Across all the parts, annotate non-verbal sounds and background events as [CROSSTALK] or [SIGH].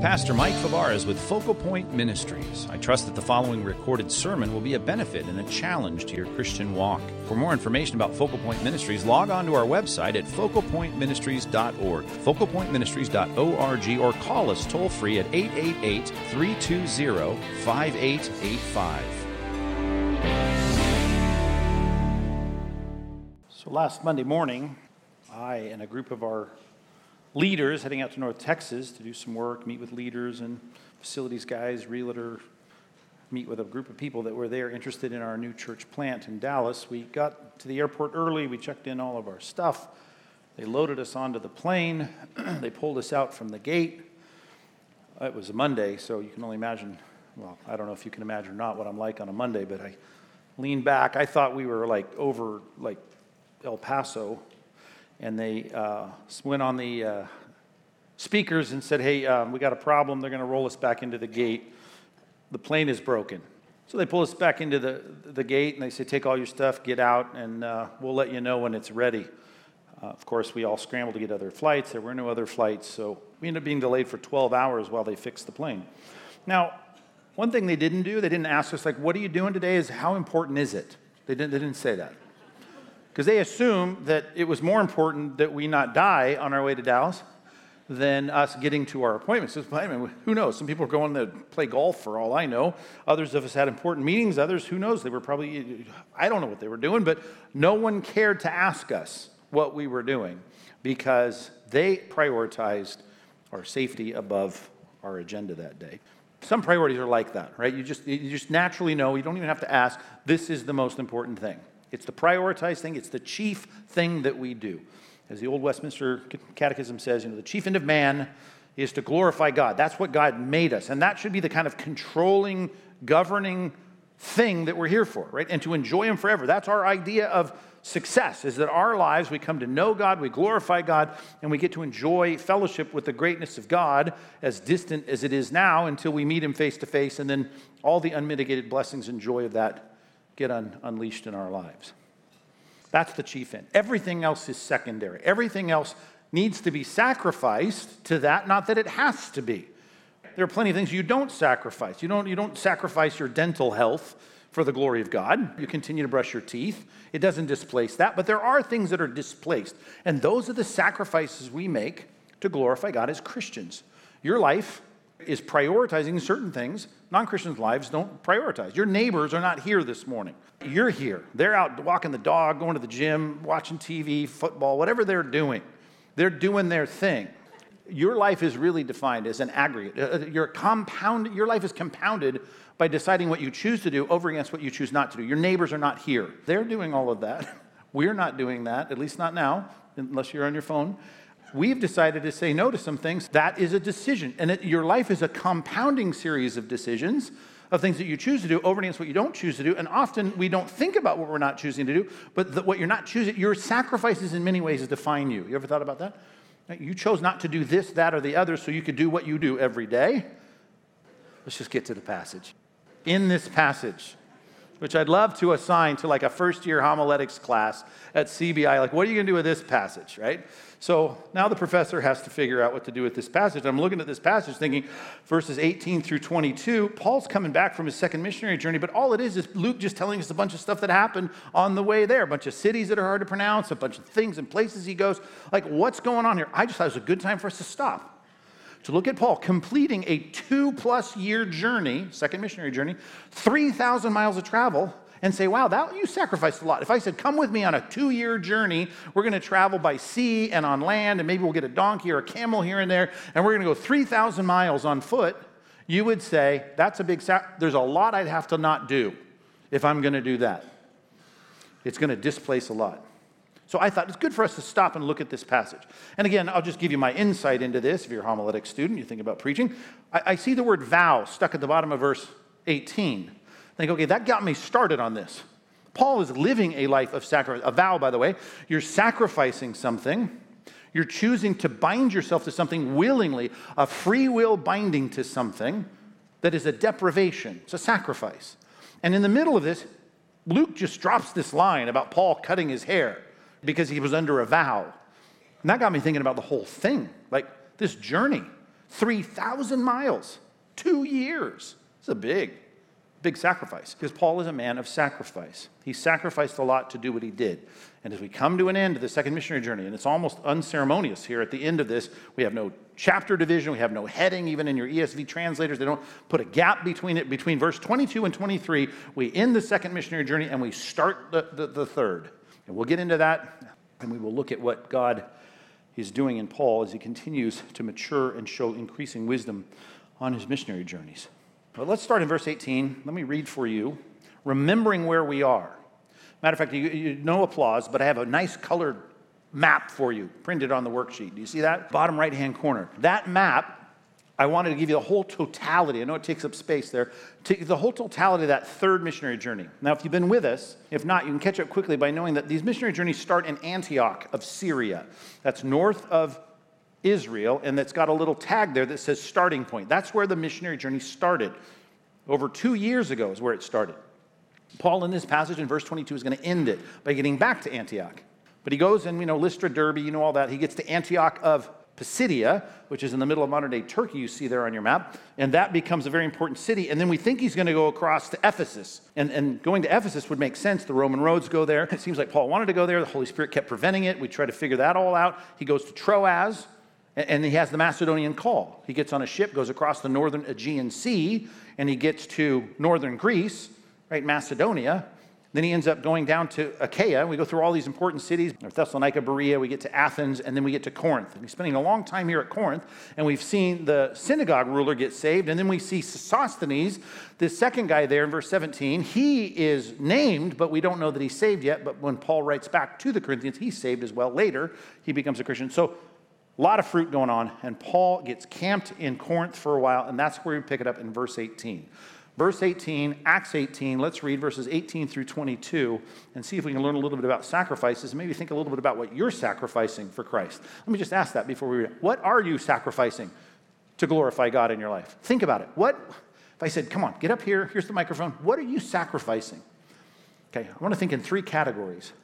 Pastor Mike Fabarez with Focal Point Ministries. I trust that the following recorded sermon will be a benefit and a challenge to your Christian walk. For more information about Focal Point Ministries, log on to our website at focalpointministries.org, focalpointministries.org, or call us toll free at 888 320 5885. So last Monday morning, I and a group of our leaders heading out to North Texas to do some work, meet with leaders and facilities guys, realtor, meet with a group of people that were there interested in our new church plant in Dallas. We got to the airport early, we checked in all of our stuff. They loaded us onto the plane, [CLEARS THROAT] they pulled us out from the gate. It was a Monday, so you can only imagine, well, I don't know if you can imagine or not what I'm like on a Monday, but I leaned back. I thought we were like over like El Paso and they uh, went on the uh, speakers and said, Hey, um, we got a problem. They're going to roll us back into the gate. The plane is broken. So they pull us back into the, the gate and they say, Take all your stuff, get out, and uh, we'll let you know when it's ready. Uh, of course, we all scrambled to get other flights. There were no other flights, so we ended up being delayed for 12 hours while they fixed the plane. Now, one thing they didn't do, they didn't ask us, like, what are you doing today? Is how important is it? They didn't, they didn't say that because they assume that it was more important that we not die on our way to Dallas than us getting to our appointments. I mean, who knows? Some people are going to play golf for all I know. Others of us had important meetings. Others, who knows? They were probably, I don't know what they were doing, but no one cared to ask us what we were doing because they prioritized our safety above our agenda that day. Some priorities are like that, right? You just, you just naturally know, you don't even have to ask, this is the most important thing. It's the prioritized thing, it's the chief thing that we do. As the Old Westminster Catechism says, you know, the chief end of man is to glorify God. That's what God made us. And that should be the kind of controlling, governing thing that we're here for, right? And to enjoy Him forever. That's our idea of success, is that our lives, we come to know God, we glorify God, and we get to enjoy fellowship with the greatness of God, as distant as it is now, until we meet Him face to face, and then all the unmitigated blessings and joy of that get un- unleashed in our lives. That's the chief end. Everything else is secondary. Everything else needs to be sacrificed to that, not that it has to be. There are plenty of things you don't sacrifice. You don't, you don't sacrifice your dental health for the glory of God. You continue to brush your teeth. It doesn't displace that, but there are things that are displaced. And those are the sacrifices we make to glorify God as Christians. Your life is prioritizing certain things non Christians' lives don't prioritize. Your neighbors are not here this morning. You're here. They're out walking the dog, going to the gym, watching TV, football, whatever they're doing. They're doing their thing. Your life is really defined as an aggregate. Uh, uh, your, compound, your life is compounded by deciding what you choose to do over against what you choose not to do. Your neighbors are not here. They're doing all of that. [LAUGHS] We're not doing that, at least not now, unless you're on your phone we've decided to say no to some things. That is a decision. And it, your life is a compounding series of decisions of things that you choose to do over against what you don't choose to do. And often we don't think about what we're not choosing to do, but the, what you're not choosing, your sacrifices in many ways define you. You ever thought about that? You chose not to do this, that, or the other so you could do what you do every day. Let's just get to the passage. In this passage, which I'd love to assign to like a first year homiletics class at CBI, like, what are you going to do with this passage, right? So now the professor has to figure out what to do with this passage. I'm looking at this passage thinking verses 18 through 22, Paul's coming back from his second missionary journey, but all it is is Luke just telling us a bunch of stuff that happened on the way there, a bunch of cities that are hard to pronounce, a bunch of things and places he goes. Like, what's going on here? I just thought it was a good time for us to stop to look at Paul completing a two plus year journey, second missionary journey, 3,000 miles of travel and say, wow, that you sacrificed a lot. If I said, come with me on a two year journey, we're going to travel by sea and on land, and maybe we'll get a donkey or a camel here and there, and we're going to go 3,000 miles on foot, you would say, that's a big. There's a lot I'd have to not do if I'm going to do that. It's going to displace a lot. So I thought it's good for us to stop and look at this passage. And again, I'll just give you my insight into this. If you're a homiletic student, you think about preaching. I, I see the word vow stuck at the bottom of verse 18 think, okay, that got me started on this. Paul is living a life of sacrifice. A vow, by the way, you're sacrificing something. You're choosing to bind yourself to something willingly, a free will binding to something that is a deprivation. It's a sacrifice. And in the middle of this, Luke just drops this line about Paul cutting his hair because he was under a vow. And that got me thinking about the whole thing like this journey 3,000 miles, two years. It's a big, big sacrifice because Paul is a man of sacrifice. He sacrificed a lot to do what he did. And as we come to an end of the second missionary journey, and it's almost unceremonious here at the end of this, we have no chapter division, we have no heading, even in your ESV translators, they don't put a gap between it. Between verse 22 and 23, we end the second missionary journey and we start the, the, the third. And we'll get into that, and we will look at what God is doing in Paul as he continues to mature and show increasing wisdom on his missionary journeys. But let's start in verse 18. Let me read for you, remembering where we are. Matter of fact, you, you, no applause, but I have a nice colored map for you printed on the worksheet. Do you see that? Bottom right hand corner. That map, I wanted to give you the whole totality. I know it takes up space there. The whole totality of that third missionary journey. Now, if you've been with us, if not, you can catch up quickly by knowing that these missionary journeys start in Antioch of Syria. That's north of Israel, and that's got a little tag there that says starting point. That's where the missionary journey started. Over two years ago is where it started. Paul, in this passage in verse 22, is going to end it by getting back to Antioch. But he goes and, you know, Lystra, Derbe, you know all that. He gets to Antioch of Pisidia, which is in the middle of modern day Turkey, you see there on your map. And that becomes a very important city. And then we think he's going to go across to Ephesus. And, and going to Ephesus would make sense. The Roman roads go there. It seems like Paul wanted to go there. The Holy Spirit kept preventing it. We try to figure that all out. He goes to Troas, and he has the Macedonian call. He gets on a ship, goes across the northern Aegean Sea, and he gets to northern Greece right? Macedonia. Then he ends up going down to Achaia. We go through all these important cities Thessalonica, Berea, we get to Athens, and then we get to Corinth. He's spending a long time here at Corinth, and we've seen the synagogue ruler get saved. And then we see Sosthenes, this second guy there in verse 17. He is named, but we don't know that he's saved yet. But when Paul writes back to the Corinthians, he's saved as well. Later, he becomes a Christian. So a lot of fruit going on, and Paul gets camped in Corinth for a while, and that's where we pick it up in verse 18. Verse 18, Acts 18, let's read verses 18 through 22 and see if we can learn a little bit about sacrifices and maybe think a little bit about what you're sacrificing for Christ. Let me just ask that before we read it. What are you sacrificing to glorify God in your life? Think about it. What, if I said, come on, get up here, here's the microphone, what are you sacrificing? Okay, I want to think in three categories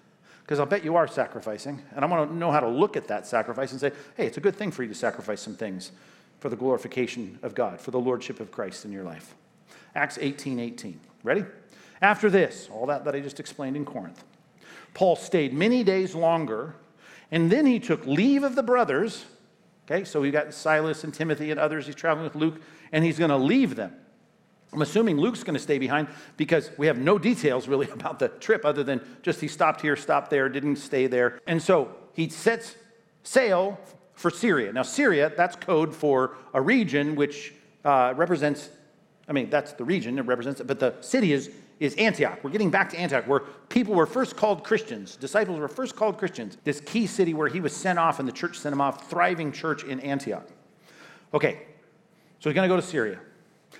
because I'll bet you are sacrificing. And I want to know how to look at that sacrifice and say, hey, it's a good thing for you to sacrifice some things for the glorification of God, for the lordship of Christ in your life. Acts 18 18. Ready? After this, all that that I just explained in Corinth, Paul stayed many days longer, and then he took leave of the brothers. Okay, so we've got Silas and Timothy and others. He's traveling with Luke, and he's going to leave them. I'm assuming Luke's going to stay behind because we have no details really [LAUGHS] about the trip other than just he stopped here, stopped there, didn't stay there. And so he sets sail for Syria. Now, Syria, that's code for a region which uh, represents I mean, that's the region it represents but the city is, is Antioch. We're getting back to Antioch, where people were first called Christians. Disciples were first called Christians. This key city where he was sent off and the church sent him off, thriving church in Antioch. Okay, so he's going to go to Syria.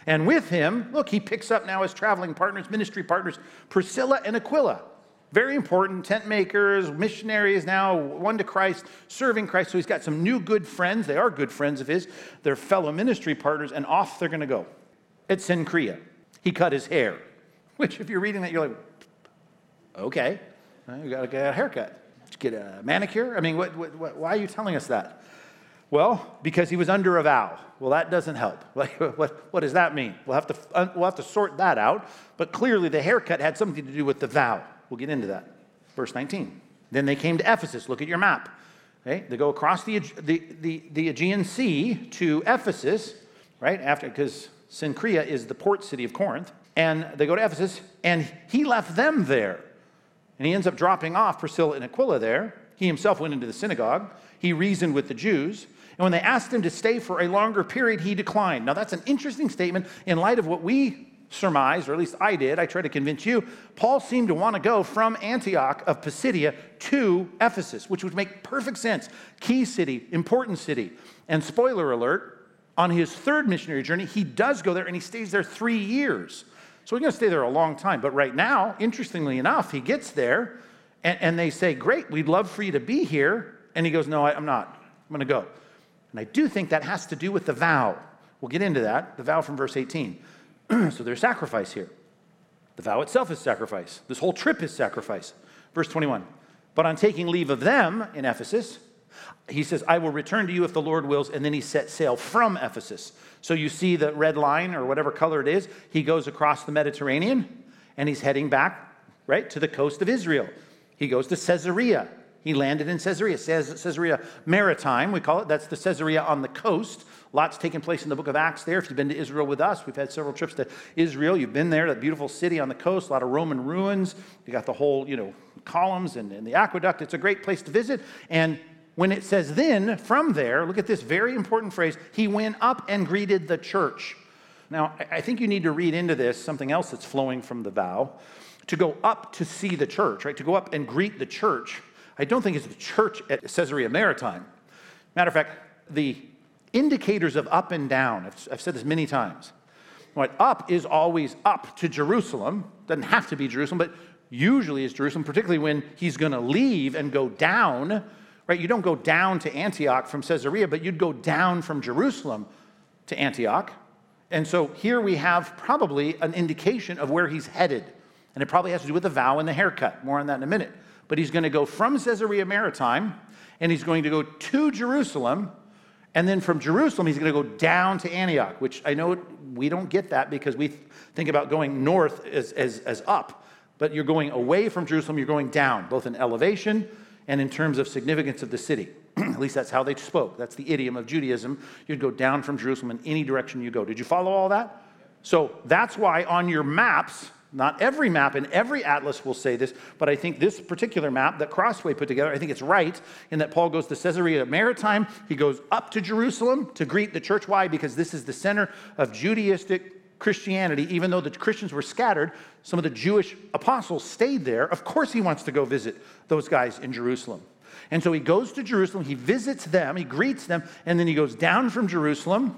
And with him, look, he picks up now his traveling partners, ministry partners, Priscilla and Aquila. Very important, tent makers, missionaries now, won to Christ, serving Christ. So he's got some new good friends. They are good friends of his. They're fellow ministry partners, and off they're going to go at Cenchrea. He cut his hair, [LAUGHS] which, if you're reading that, you're like, okay, you got to get a haircut. Get a manicure? I mean, what, what, why are you telling us that? Well, because he was under a vow. Well, that doesn't help. [LAUGHS] Like, what, what does that mean? We'll have, to, uh, we'll have to sort that out. But clearly, the haircut had something to do with the vow. We'll get into that. Verse 19. Then they came to Ephesus. Look at your map. Okay? They go across the, the, the, the Aegean Sea to Ephesus, right? After, because Cenchrea is the port city of Corinth. And they go to Ephesus, and he left them there. And he ends up dropping off Priscilla and Aquila there. He himself went into the synagogue. He reasoned with the Jews. And when they asked him to stay for a longer period, he declined. Now, that's an interesting statement in light of what we surmise, or at least I did. I tried to convince you. Paul seemed to want to go from Antioch of Pisidia to Ephesus, which would make perfect sense. Key city, important city. And spoiler alert, on his third missionary journey, he does go there and he stays there three years. So he's going to stay there a long time. But right now, interestingly enough, he gets there and, and they say, Great, we'd love for you to be here. And he goes, No, I, I'm not. I'm going to go. And I do think that has to do with the vow. We'll get into that, the vow from verse 18. [CLEARS THROAT] so there's sacrifice here. The vow itself is sacrifice. This whole trip is sacrifice. Verse 21. But on taking leave of them in Ephesus, He says, I will return to you if the Lord wills. And then he set sail from Ephesus. So you see the red line or whatever color it is. He goes across the Mediterranean and he's heading back, right, to the coast of Israel. He goes to Caesarea. He landed in Caesarea, Caesarea Maritime, we call it. That's the Caesarea on the coast. Lots taking place in the book of Acts there. If you've been to Israel with us, we've had several trips to Israel. You've been there, that beautiful city on the coast, a lot of Roman ruins. You got the whole, you know, columns and, and the aqueduct. It's a great place to visit. And when it says then, from there, look at this very important phrase, he went up and greeted the church. Now, I think you need to read into this something else that's flowing from the vow. To go up to see the church, right? To go up and greet the church I don't think it's the church at Caesarea Maritime. Matter of fact, the indicators of up and down, I've, I've said this many times. What up is always up to Jerusalem, doesn't have to be Jerusalem, but usually is Jerusalem, particularly when he's going to leave and go down, right? You don't go down to Antioch from Caesarea, but you'd go down from Jerusalem to Antioch. And so here we have probably an indication of where he's headed. And it probably has to do with the vow and the haircut. More on that in a minute but he's going to go from Caesarea Maritime and he's going to go to Jerusalem. And then from Jerusalem, he's going to go down to Antioch, which I know we don't get that because we think about going north as, as, as up. But you're going away from Jerusalem, you're going down, both in elevation and in terms of significance of the city. [CLEARS THROAT] At least that's how they spoke. That's the idiom of Judaism. You'd go down from Jerusalem in any direction you go. Did you follow all that? So that's why on your maps, not every map and every atlas will say this, but I think this particular map that Crossway put together, I think it's right in that Paul goes to Caesarea Maritime. He goes up to Jerusalem to greet the church. Why? Because this is the center of Judaistic Christianity, even though the Christians were scattered, some of the Jewish apostles stayed there. Of course, he wants to go visit those guys in Jerusalem. And so he goes to Jerusalem, he visits them, he greets them, and then he goes down from Jerusalem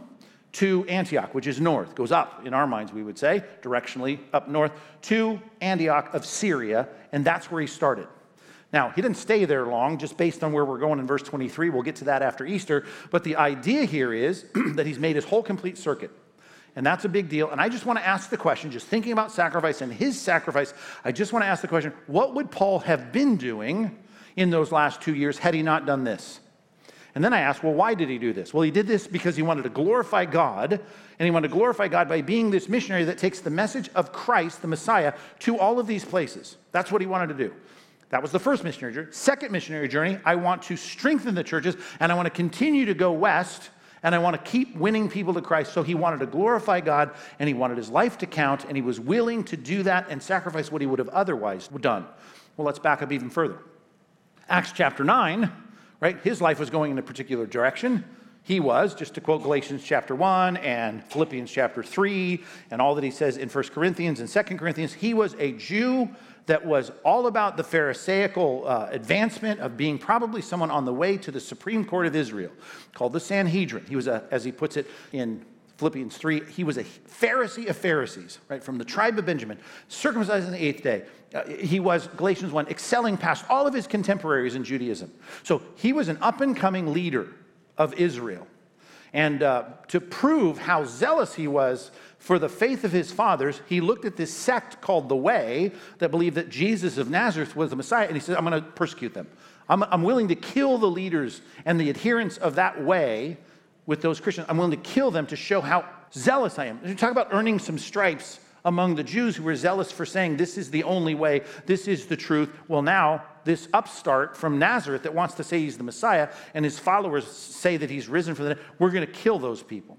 to Antioch, which is north, goes up in our minds, we would say, directionally up north, to Antioch of Syria, and that's where he started. Now, he didn't stay there long, just based on where we're going in verse 23. We'll get to that after Easter. But the idea here is [CLEARS THROAT] that he's made his whole complete circuit. And that's a big deal. And I just want to ask the question, just thinking about sacrifice and his sacrifice, I just want to ask the question what would Paul have been doing in those last two years had he not done this? And then I asked, well, why did he do this? Well, he did this because he wanted to glorify God, and he wanted to glorify God by being this missionary that takes the message of Christ, the Messiah, to all of these places. That's what he wanted to do. That was the first missionary journey. Second missionary journey, I want to strengthen the churches, and I want to continue to go west, and I want to keep winning people to Christ. So he wanted to glorify God, and he wanted his life to count, and he was willing to do that and sacrifice what he would have otherwise done. Well, let's back up even further. Acts chapter 9 right? His life was going in a particular direction. He was, just to quote Galatians chapter 1 and Philippians chapter 3, and all that he says in 1 Corinthians and 2 Corinthians, he was a Jew that was all about the Pharisaical uh, advancement of being probably someone on the way to the Supreme Court of Israel, called the Sanhedrin. He was, a, as he puts it in Philippians 3, he was a Pharisee of Pharisees, right, from the tribe of Benjamin, circumcised on the eighth day. Uh, he was, Galatians 1, excelling past all of his contemporaries in Judaism. So he was an up and coming leader of Israel. And uh, to prove how zealous he was for the faith of his fathers, he looked at this sect called the Way that believed that Jesus of Nazareth was the Messiah, and he said, I'm going to persecute them. I'm, I'm willing to kill the leaders and the adherents of that way with those Christians. I'm willing to kill them to show how zealous I am. You talk about earning some stripes among the Jews who were zealous for saying, This is the only way, this is the truth. Well, now, this upstart from Nazareth that wants to say he's the Messiah and his followers say that he's risen from the dead, we're going to kill those people.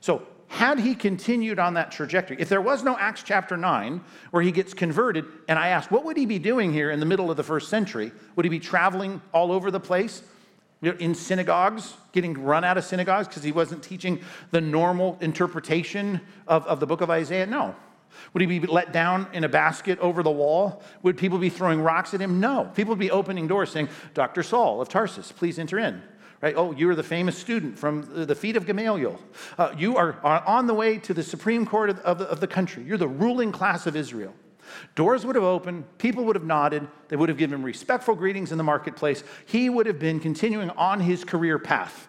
So, had he continued on that trajectory, if there was no Acts chapter 9 where he gets converted, and I ask, what would he be doing here in the middle of the first century? Would he be traveling all over the place? in synagogues, getting run out of synagogues because he wasn't teaching the normal interpretation of, of the book of Isaiah? No. Would he be let down in a basket over the wall? Would people be throwing rocks at him? No. People would be opening doors saying, Dr. Saul of Tarsus, please enter in. Right? Oh, you're the famous student from the feet of Gamaliel. Uh, you are, are, on the way to the Supreme Court of, of, of the country. You're the ruling class of Israel. Doors would have opened, people would have nodded, they would have given respectful greetings in the marketplace. He would have been continuing on his career path.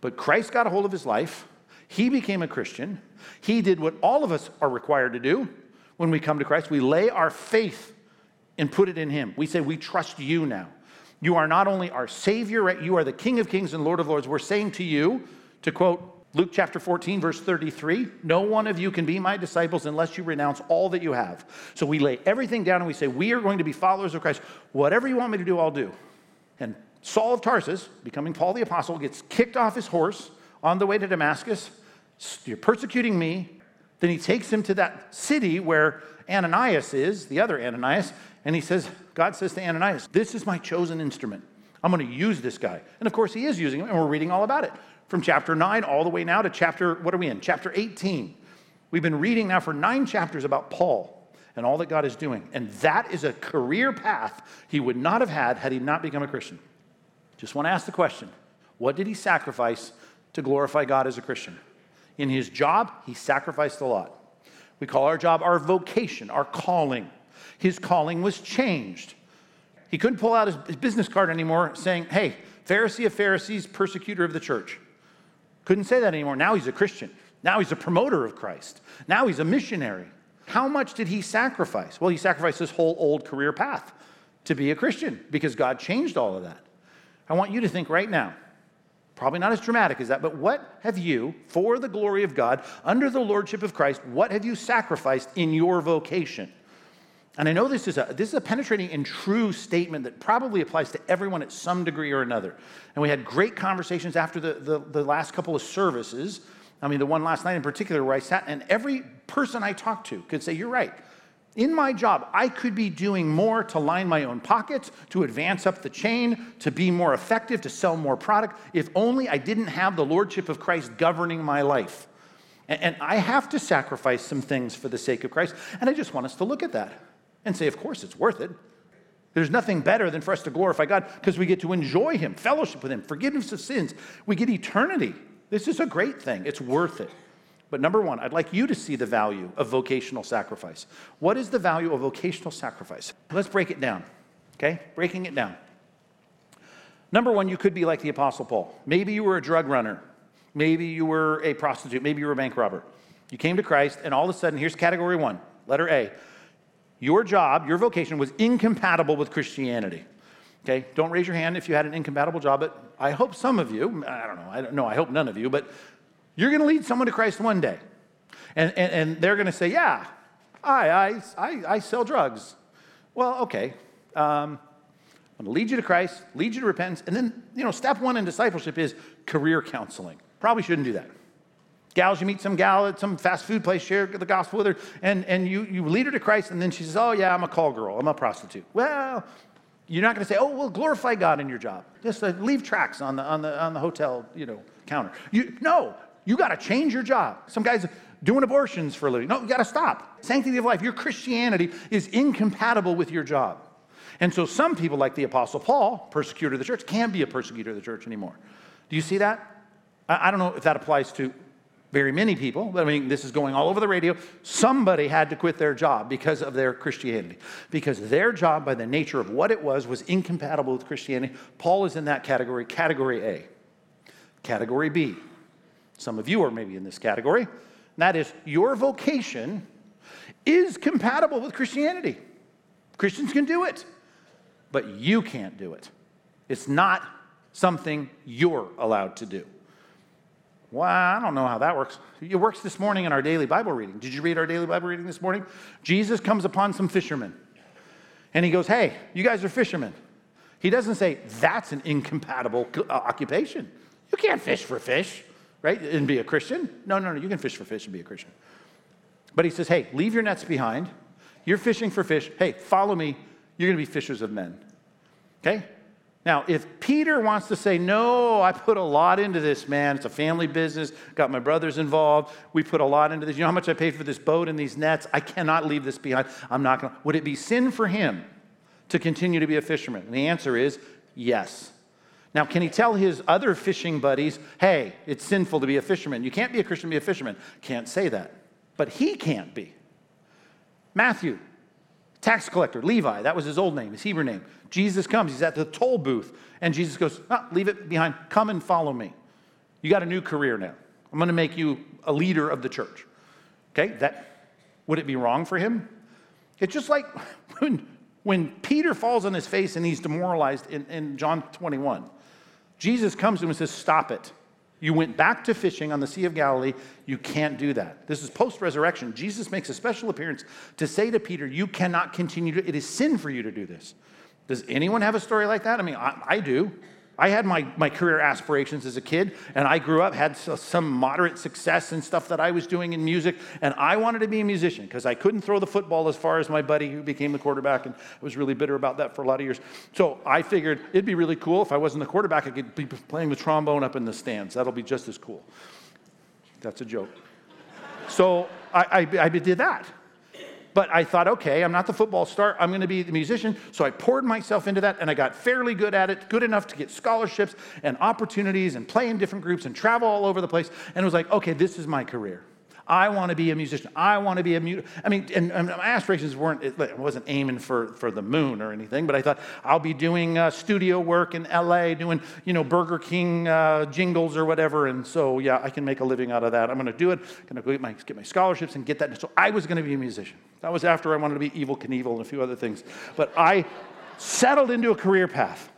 But Christ got a hold of his life. He became a Christian. He did what all of us are required to do when we come to Christ. We lay our faith and put it in him. We say, We trust you now. You are not only our Savior? You are the King of Kings and Lord of Lords. We're saying to you, to quote Luke chapter 14, verse 33 No one of you can be my disciples unless you renounce all that you have. So we lay everything down and we say, We are going to be followers of Christ. Whatever you want me to do, I'll do. And Saul of Tarsus, becoming Paul the Apostle, gets kicked off his horse on the way to Damascus. You're persecuting me. Then he takes him to that city where Ananias is, the other Ananias, and he says, God says to Ananias, This is my chosen instrument. I'm going to use this guy. And of course, he is using him, and we're reading all about it from chapter 9 all the way now to chapter, what are we in? Chapter 18. We've been reading now for nine chapters about Paul and all that God is doing. And that is a career path he would not have had had he not become a Christian. Just want to ask the question what did he sacrifice to glorify God as a Christian? In his job, he sacrificed a lot. We call our job our vocation, our calling. His calling was changed. He couldn't pull out his business card anymore saying, Hey, Pharisee of Pharisees, persecutor of the church. Couldn't say that anymore. Now he's a Christian. Now he's a promoter of Christ. Now he's a missionary. How much did he sacrifice? Well, he sacrificed his whole old career path to be a Christian because God changed all of that. I want you to think right now, probably not as dramatic as that, but what have you, for the glory of God, under the lordship of Christ, what have you sacrificed in your vocation? And I know this is a this is a penetrating and true statement that probably applies to everyone at some degree or another. And we had great conversations after the, the, the last couple of services. I mean, the one last night in particular, where I sat, and every person I talked to could say, You're right. In my job, I could be doing more to line my own pockets, to advance up the chain, to be more effective, to sell more product, if only I didn't have the Lordship of Christ governing my life. And, and I have to sacrifice some things for the sake of Christ. And I just want us to look at that and say, of course, it's worth it. There's nothing better than for us to glorify God because we get to enjoy Him, fellowship with Him, forgiveness of sins. We get eternity. This is a great thing. It's worth it. But number one, I'd like you to see the value of vocational sacrifice. What is the value of vocational sacrifice? Let's break it down, okay? Breaking it down. Number one, you could be like the Apostle Paul. Maybe you were a drug runner. Maybe you were a prostitute. Maybe you were a bank robber. You came to Christ, and all of a sudden, here's category one, letter A your job, your vocation was incompatible with Christianity. Okay, don't raise your hand if you had an incompatible job, but I hope some of you, I don't know, I don't know, I hope none of you, but you're to lead someone to Christ one day. And, and, and they're to say, Yeah, I, I, I, I sell drugs. Well, okay. Um, I'm to lead you to Christ, lead you to repentance. And then, you know, step one in discipleship is career counseling. Probably shouldn't do that. Gals, you meet some gal at some fast food place, share the gospel with her, and, and you, you lead her to Christ, and then she says, Oh, yeah, I'm a call girl, I'm a prostitute. Well, you're not going to say, Oh, well, glorify God in your job. Just uh, leave tracts on the, on, the, on the hotel you know, counter. You, no, you got to change your job. Some guys doing abortions for a living. No, you got to stop. Sanctity of life, your Christianity is incompatible with your job. And so some people, like the Apostle Paul, persecutor of the church, can't be a persecutor of the church anymore. Do you see that? I, I don't know if that applies to very many people, but I mean, this is going all over the radio. Somebody had to quit their job because of their Christianity, because their job, by the nature of what it was, was incompatible with Christianity. Paul is in that category, category A. Category B. Some of you are maybe in this category. And that is, your vocation is compatible with Christianity. Christians can do it, but you can't do it. It's not something you're allowed to do. Well, I don't know how that works. It works this morning in our daily Bible reading. Did you read our daily Bible reading this morning? Jesus comes upon some fishermen and he goes, Hey, you guys are fishermen. He doesn't say, That's an incompatible uh, occupation. You can't fish for fish, right? And be a Christian. No, no, no. You can fish for fish and be a Christian. But he says, Hey, leave your nets behind. You're fishing for fish. Hey, follow me. You're going to be fishers of men. Okay? Now, if Peter wants to say, No, I put a lot into this, man, it's a family business, got my brothers involved, we put a lot into this. You know how much I paid for this boat and these nets? I cannot leave this behind. I'm not going to. Would it be sin for him to continue to be a fisherman? And the answer is yes. Now, can he tell his other fishing buddies, Hey, it's sinful to be a fisherman? You can't be a Christian, be a fisherman. Can't say that. But he can't be. Matthew, tax collector, Levi, that was his old name, his Hebrew name. Jesus comes, he's at the toll booth, and Jesus goes, ah, Leave it behind, come and follow me. You got a new career now. I'm going to make you a leader of the church. Okay, that would it be wrong for him? It's just like [LAUGHS] when, When Peter falls on his face and he's demoralized in, in John 21, Jesus comes to him and says, Stop it. You went back to fishing on the Sea of Galilee. You can't do that. This is post resurrection. Jesus makes a special appearance to say to Peter, You cannot continue to, it is sin for you to do this. Does anyone have a story like that? I mean, I, I do. I had my, my career aspirations as a kid, and I grew up, had some moderate success and stuff that I was doing in music, and I wanted to be a musician because I couldn't throw the football as far as my buddy who became the quarterback, and I was really bitter about that for a lot of years. So I figured it'd be really cool if I wasn't the quarterback, I could be playing the trombone up in the stands. That'll be just as cool. That's a joke. So I, I, I did that. But I thought, okay, I'm not the football star. I'm going to be the musician. So I poured myself into that and I got fairly good at it, good enough to get scholarships and opportunities and play in different groups and travel all over the place. And it was like, okay, this is my career. I want to be a musician. I want to be a mute. I mean, and, and, my aspirations weren't, it wasn't aiming for, for the moon or anything, but I thought I'll be doing uh, studio work in LA, doing, you know, Burger King uh, jingles or whatever. And so, yeah, I can make a living out of that. I'm going to do it. I'm going to get my, get my scholarships and get that. So I was going to be a musician. That was after I wanted to be Evel Knievel and a few other things. But I settled into a career path.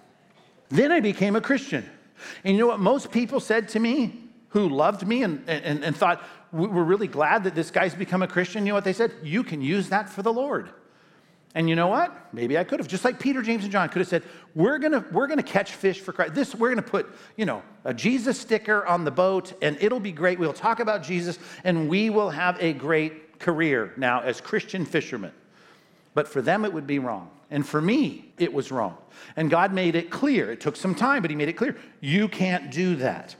Then I became a Christian. And you know what most people said to me who loved me and, and, and thought, we're really glad that this guy's become a Christian. You know what they said? You can use that for the Lord. And you know what? Maybe I could have, just like Peter, James, and John could have said, "We're gonna we're gonna catch fish for Christ. This we're gonna put you know a Jesus sticker on the boat, and it'll be great. We'll talk about Jesus, and we will have a great career now as Christian fishermen." But for them, it would be wrong, and for me, it was wrong. And God made it clear. It took some time, but He made it clear. You can't do that.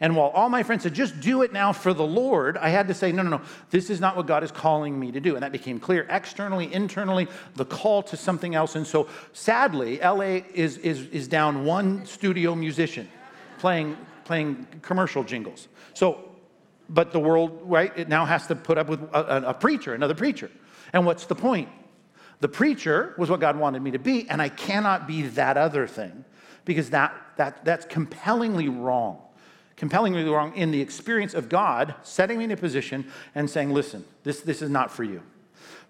And while all my friends said, just do it now for the Lord, I had to say, no, no, no, this is not what God is calling me to do. And that became clear externally, internally, the call to something else. And so sadly, LA is, is, is down one studio musician playing, playing commercial jingles. So, but the world, right, it now has to put up with a, a preacher, another preacher. And what's the point? The preacher was what God wanted me to be, and I cannot be that other thing because that, that, that's compellingly wrong compellingly wrong in the experience of God setting me in a position and saying, listen, this, this is not for you.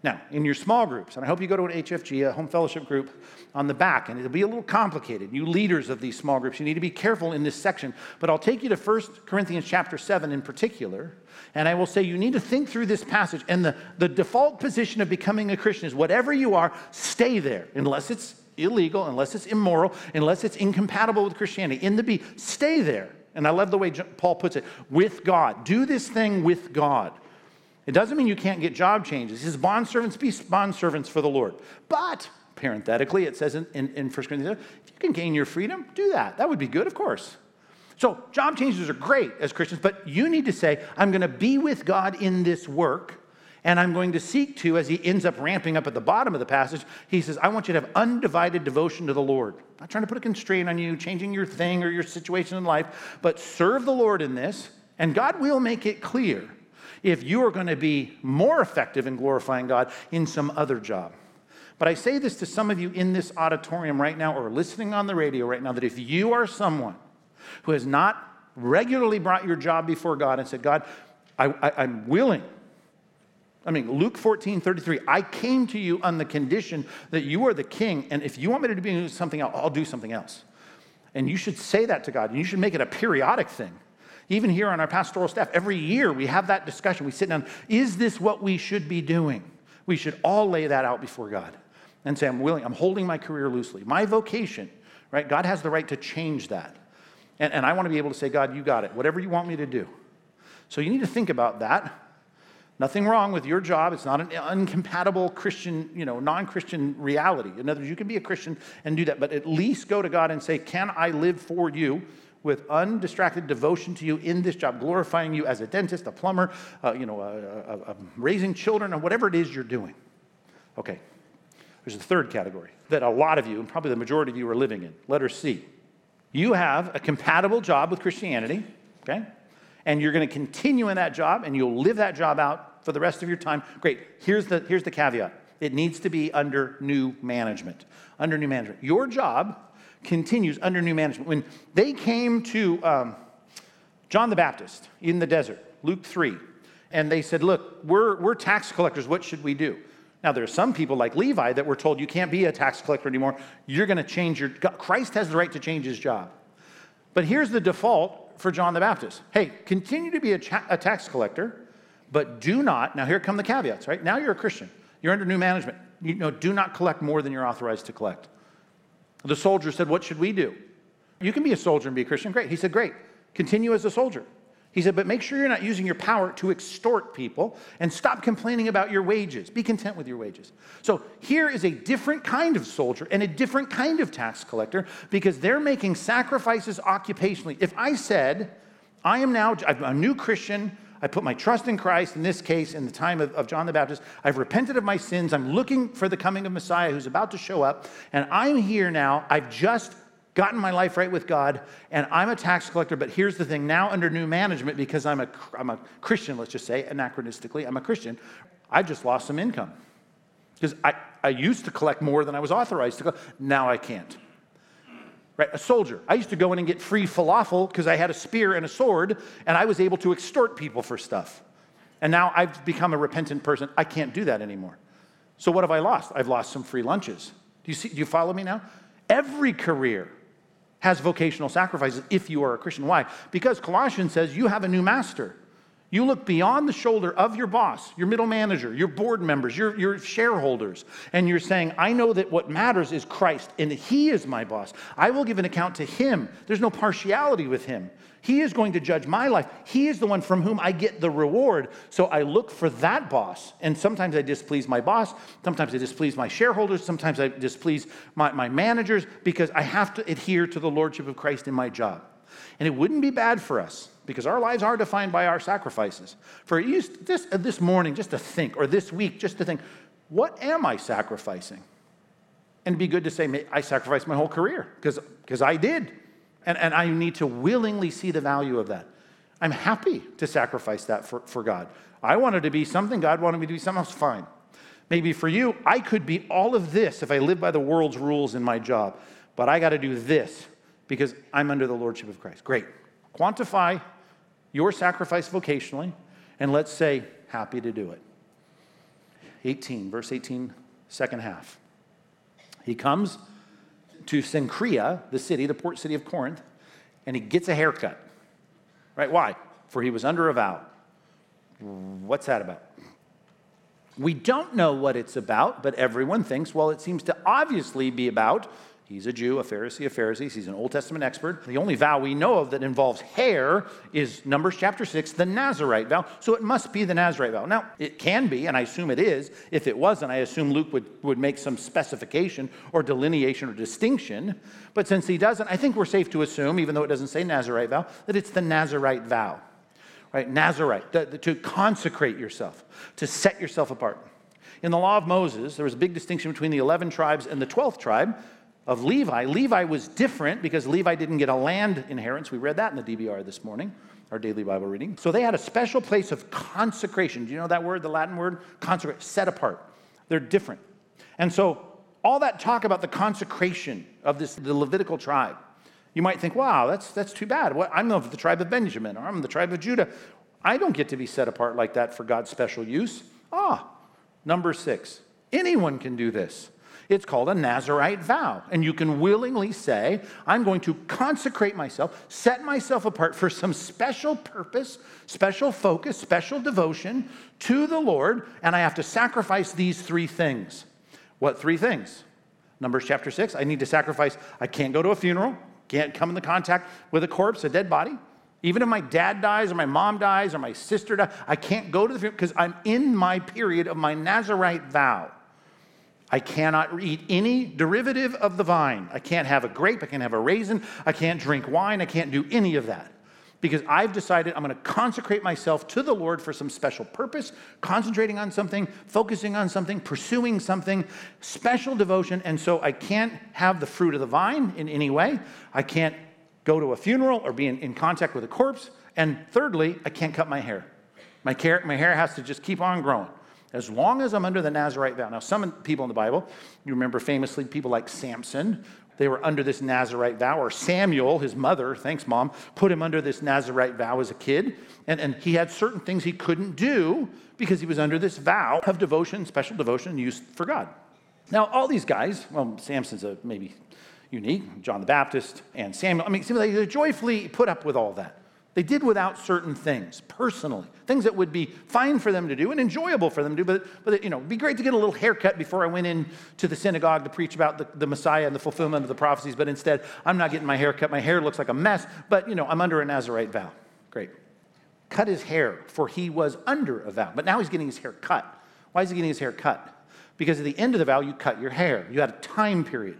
Now, in your small groups, and I hope you go to an HFG, a home fellowship group, on the back, and it'll be a little complicated. You leaders of these small groups, you need to be careful in this section. But I'll take you to 1 Corinthians chapter 7 in particular, and I will say you need to think through this passage. And the, the default position of becoming a Christian is whatever you are, stay there, unless it's illegal, unless it's immoral, unless it's incompatible with Christianity. In the B, stay there. And I love the way Paul puts it with God. Do this thing with God. It doesn't mean you can't get job changes. His bondservants be bondservants for the Lord. But, parenthetically, it says in, in, in 1 Corinthians, if you can gain your freedom, do that. That would be good, of course. So, job changes are great as Christians, but you need to say, I'm going to be with God in this work and I'm going to seek to, as he ends up ramping up at the bottom of the passage, he says, I want you to have undivided devotion to the Lord. I'm not trying to put a constraint on you, changing your thing or your situation in life, but serve the Lord in this, and God will make it clear if you are going to be more effective in glorifying God in some other job. But I say this to some of you in this auditorium right now or listening on the radio right now that if you are someone who has not regularly brought your job before God and said, God, I, am willing I mean, Luke 14, 33, I came to you on the condition that you are the king, and if you want me to do something else, I'll do something else. And you should say that to God, and you should make it a periodic thing. Even here on our pastoral staff, every year we have that discussion. We sit down, is this what we should be doing? We should all lay that out before God and say, I'm willing, I'm holding my career loosely. My vocation, right? God has the right to change that. And, and I want to be able to say, God, you got it, whatever you want me to do. So you need to think about that Nothing wrong with your job. It's not an incompatible Christian, you know, non-Christian reality. In other words, you can be a Christian and do that, but at least go to God and say, "Can I live for you with undistracted devotion to you in this job, glorifying you as a dentist, a plumber, uh, you know, raising children, or whatever it is you're doing?" Okay. There's a third category that a lot of you, and probably the majority of you, are living in. Letter C. You have a compatible job with Christianity. Okay and you're going to continue in that job and you'll live that job out for the rest of your time. Great. Here's the, here's the caveat it needs to be under new management. Under new management. Your job continues under new management. When they came to um, John the Baptist in the desert, Luke 3, and they said, Look, we're, we're tax collectors. What should we do? Now, there are some people like Levi that were told you can't be a tax collector anymore. You're going to change your. Christ has the right to change his job. But here's the default for John the Baptist hey, continue to be a, cha- a tax collector, but do not. Now, here come the caveats, right? Now you're a Christian, you're under new management. You know, do not collect more than you're authorized to collect. The soldier said, What should we do? You can be a soldier and be a Christian. Great. He said, Great. Continue as a soldier. He said, but make sure you're not using your power to extort people and stop complaining about your wages. Be content with your wages. So here is a different kind of soldier and a different kind of tax collector because they're making sacrifices occupationally. If I said, I am now a new Christian, I put my trust in Christ, in this case, in the time of, of, John the Baptist. I've repented of my sins. I'm looking for the coming of Messiah who's about to show up. And I'm here now. I've just gotten my life right with God, and I'm a tax collector. But here's the thing now, under new management, because I'm a, I'm a Christian, let's just say, anachronistically, I'm a Christian, I've just lost some income. Because I, I used to collect more than I was authorized to collect. Now I can't. Right? A soldier. I used to go in and get free falafel because I had a spear and a sword, and I was able to extort people for stuff. And now I've become a repentant person. I can't do that anymore. So what have I lost? I've lost some free lunches. Do you see? Do you follow me now? Every career has vocational sacrifices if you are a Christian. Why? Because Colossians says you have a new master. You look beyond the shoulder of your boss, your middle manager, your board members, your, your shareholders, and you're saying, I know that what matters is Christ, and He is my boss. I will give an account to Him. There's no partiality with Him. He is going to judge my life. He is the one from whom I get the reward. So I look for that boss. And sometimes I displease my boss. Sometimes I displease my shareholders. Sometimes I displease my, my managers because I have to adhere to the lordship of Christ in my job. And it wouldn't be bad for us because our lives are defined by our sacrifices. For this, uh, this morning, just to think, or this week, just to think, what am I sacrificing? And be good to say, I sacrificed my whole career because I did. And, and I need to willingly see the value of that. I'm happy to sacrifice that for, for God. I wanted to be something, God wanted me to be something else, fine. Maybe for you, I could be all of this if I live by the world's rules in my job, but I got to do this because I'm under the lordship of Christ. Great. Quantify your sacrifice vocationally, and let's say, happy to do it. 18, verse 18, second half. He comes to Cenchrea, the city, the port city of Corinth, and he gets a haircut. Right? Why? For he was under a vow. What's that about? We don't know what it's about, but everyone thinks, well, it seems to obviously be about He's a Jew, a Pharisee of Pharisees. He's an Old Testament expert. The only vow we know of that involves hair is Numbers chapter 6, the Nazarite vow. So it must be the Nazarite vow. Now, it can be, and I assume it is. If it wasn't, I assume Luke would, would make some specification or delineation or distinction. But since he doesn't, I think we're safe to assume, even though it doesn't say Nazarite vow, that it's the Nazarite vow. Right? Nazarite, the, the, to consecrate yourself, to set yourself apart. In the law of Moses, there was a big distinction between the 11 tribes and the 12th tribe of Levi. Levi was different because Levi didn't get a land inheritance. We read that in the DBR this morning, our daily Bible reading. So they had a special place of consecration. Do you know that word, the Latin word? Consecrate, set apart. They're different. And so all that talk about the consecration of this the Levitical tribe, you might think, wow, that's, that's too bad. I'm of the tribe of Benjamin, or I'm the tribe of Judah. I don't get to be set apart like that for God's special use. Ah, number six. Anyone can do this. It's called a Nazarite vow. And you can willingly say, I'm going to consecrate myself, set myself apart for some special purpose, special focus, special devotion to the Lord, and I have to sacrifice these three things. What three things? Numbers chapter 6, I need to sacrifice. I can't go to a funeral, can't come into contact with a corpse, a dead body. Even if my dad dies or my mom dies or my sister dies, I can't go to the funeral because I'm in my period of my Nazarite vow. I cannot eat any derivative of the vine. I can't have a grape. I can't have a raisin. I can't drink wine. I can't do any of that because I've decided I'm going to consecrate myself to the Lord for some special purpose, concentrating on something, focusing on something, pursuing something, special devotion. And so I can't have the fruit of the vine in any way. I can't go to a funeral or be in, in contact with a corpse. And thirdly, I can't cut my hair. My, care, my hair has to just keep on growing as long as I'm under the Nazarite vow. Now, some people in the Bible, you remember famously people like Samson, they were under this Nazarite vow, or Samuel, his mother, thanks mom, put him under this Nazarite vow as a kid. And, and he had certain things he couldn't do because he was under this vow of devotion, special devotion used for God. Now, all these guys, well, Samson's a maybe unique, John the Baptist and Samuel, I mean, they joyfully put up with all that. They did without certain things personally, things that would be fine for them to do and enjoyable for them to do. But, but you know, it'd be great to get a little haircut before I went into the synagogue to preach about the, the Messiah and the fulfillment of the prophecies. But instead, I'm not getting my hair cut. My hair looks like a mess, but you know, I'm under a Nazarite vow. Great. Cut his hair, for he was under a vow. But now he's getting his hair cut. Why is he getting his hair cut? Because at the end of the vow, you cut your hair. You had a time period.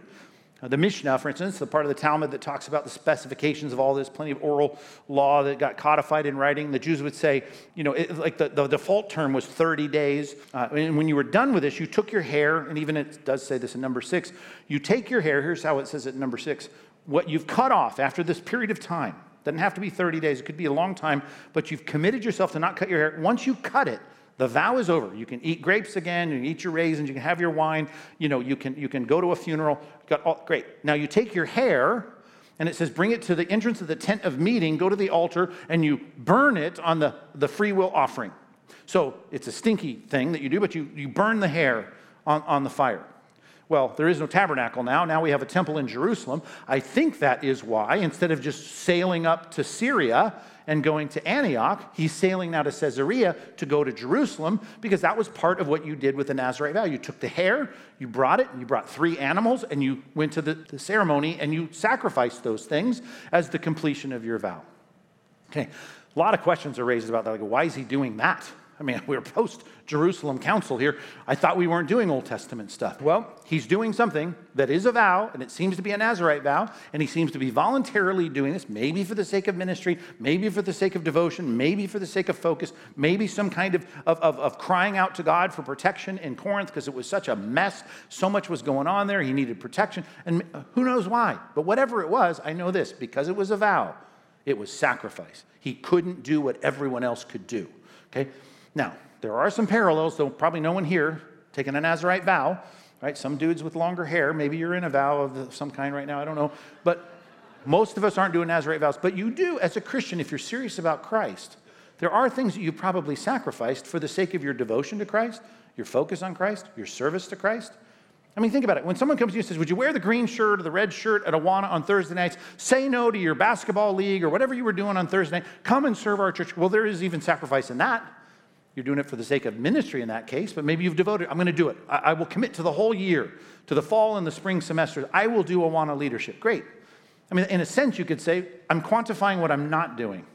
Uh, the Mishnah, for instance, the part of the Talmud that talks about the specifications of all this, plenty of oral law that got codified in writing. The Jews would say, you know, it, like the, the default term was 30 days. Uh, and when you were done with this, you took your hair, and even it does say this in number six, you take your hair, here's how it says it in number six, what you've cut off after this period of time. Doesn't have to be 30 days, it could be a long time, but you've committed yourself to not cut your hair. Once you cut it, the vow is over. You can eat grapes again, you can eat your raisins, you can have your wine, you know, you can, you can go to a funeral. Got all, great. Now you take your hair, and it says, bring it to the entrance of the tent of meeting, go to the altar, and you burn it on the, the free will offering. So it's a stinky thing that you do, but you, you burn the hair on, on the fire. Well, there is no tabernacle now. Now we have a temple in Jerusalem. I think that is why, instead of just sailing up to Syria and going to Antioch. He's sailing now to Caesarea to go to Jerusalem because that was part of what you did with the Nazarite vow. You took the hair, you brought it, you brought three animals, and you went to the, the ceremony and you sacrificed those things as the completion of your vow. Okay, a lot of questions are raised about that. Like, why is he doing that? I mean, [LAUGHS] we're post Jerusalem Council here. I thought we weren't doing Old Testament stuff. Well, he's doing something that is a vow, and it seems to be a Nazarite vow, and he seems to be voluntarily doing this, maybe for the sake of ministry, maybe for the sake of devotion, maybe for the sake of focus, maybe some kind of, of, of, of crying out to God for protection in Corinth because it was such a mess. So much was going on there. He needed protection, and uh, who knows why. But whatever it was, I know this because it was a vow, it was sacrifice. He couldn't do what everyone else could do. Okay? Now, there are some parallels, though probably no one here taking a Nazarite vow, right? Some dudes with longer hair, maybe you're in a vow of some kind right now, I don't know. But most of us aren't doing Nazarite vows, but you do as a Christian if you're serious about Christ. There are things that you probably sacrificed for the sake of your devotion to Christ, your focus on Christ, your service to Christ. I mean, think about it. When someone comes to you and says, Would you wear the green shirt or the red shirt at Awana on Thursday nights? Say no to your basketball league or whatever you were doing on Thursday night. Come and serve our church. Well, there is even sacrifice in that. You're doing it for the sake of ministry in that case, but maybe you've devoted, I'm going to do it. I, I will commit to the whole year, to the fall and the spring semesters. I will do Awana leadership. Great. I mean, in a sense, you could say, I'm quantifying what I'm not doing.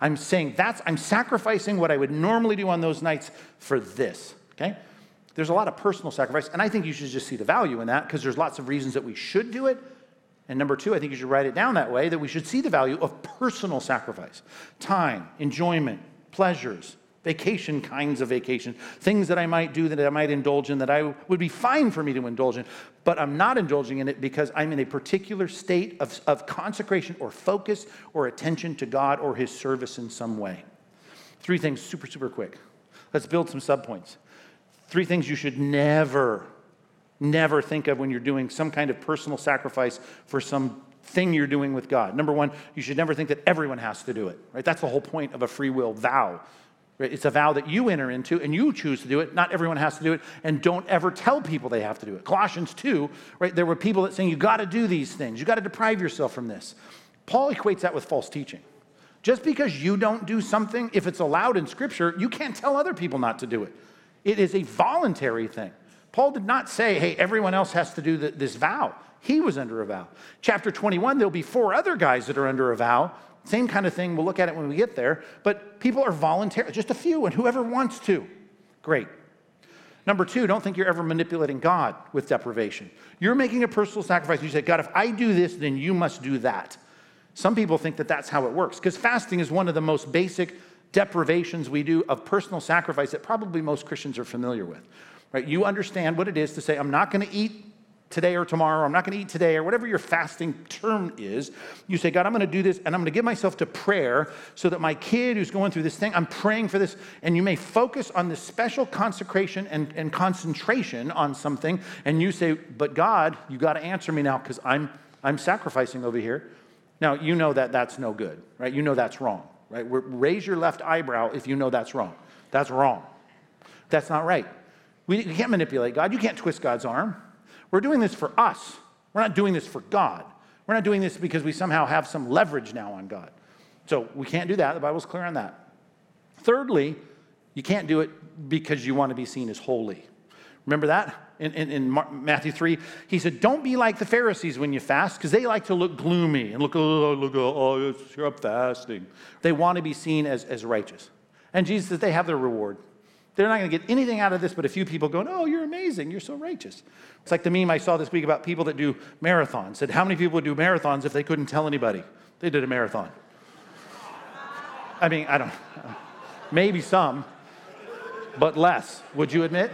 I'm saying that's, I'm sacrificing what I would normally do on those nights for this, okay? There's a lot of personal sacrifice, and I think you should just see the value in that because there's lots of reasons that we should do it. And number two, I think you should write it down that way that we should see the value of personal sacrifice time, enjoyment, pleasures, vacation kinds of vacation, things that I might do that I might indulge in that I would be fine for me to indulge in, but I'm not indulging in it because I'm in a particular state of, of consecration or focus or attention to God or His service in some way. Three things, super, super quick. Let's build some subpoints. Three things you should never, never think of when you're doing some kind of personal sacrifice for some thing you're doing with God. Number one, you should never think that everyone has to do it, right? That's the whole point of a free will vow. It's a vow that you enter into and you choose to do it. Not everyone has to do it. And don't ever tell people they have to do it. Colossians 2, right? There were people that saying you got to do these things. You got to deprive yourself from this. Paul equates that with false teaching. Just because you don't do something, if it's allowed in Scripture, you can't tell other people not to do it. It is a voluntary thing. Paul did not say, hey, everyone else has to do this vow. He was under a vow. Chapter 21, there'll be four other guys that are under a vow same kind of thing. We'll look at it when we get there. But people are voluntary, just a few, and whoever wants to. Great. Number two, don't think you're ever manipulating God with deprivation. You're making a personal sacrifice. You say, God, if I do this, then you must do that. Some people think that that's how it works because fasting is one of the most basic deprivations we do of personal sacrifice that probably most Christians are familiar with. Right? You understand what it is to say, I'm not going to eat today or tomorrow, I'm not going to eat today, or whatever your fasting term is, you say, God, I'm going to do this, and I'm going to give myself to prayer so that my kid who's going through this thing, I'm praying for this, and you may focus on this special consecration and, and concentration on something, and you say, But God, you got to answer me now because I'm I'm sacrificing over here. Now, you know that that's no good, right? You know that's wrong, right? Raise your left eyebrow if you know that's wrong. That's wrong. That's not right. We can't manipulate God. You can't twist God's arm. We're doing this for us. We're not doing this for God. We're not doing this because we somehow have some leverage now on God. So we can't do that. The Bible's clear on that. Thirdly, you can't do it because you want to be seen as holy. Remember that? In, in, in, Matthew 3, he said, Don't be like the Pharisees when you fast, because they like to look gloomy and look, oh, look, oh, oh you're up fasting. They want to be seen as, as righteous. And Jesus they have their reward. They're not going to get anything out of this but a few people going, Oh, you're amazing. You're so righteous. It's like the meme I saw this week about people that do marathons. Said, How many people would do marathons if they couldn't tell anybody? They did a marathon. I mean, I don't, maybe some, but less. Would you admit?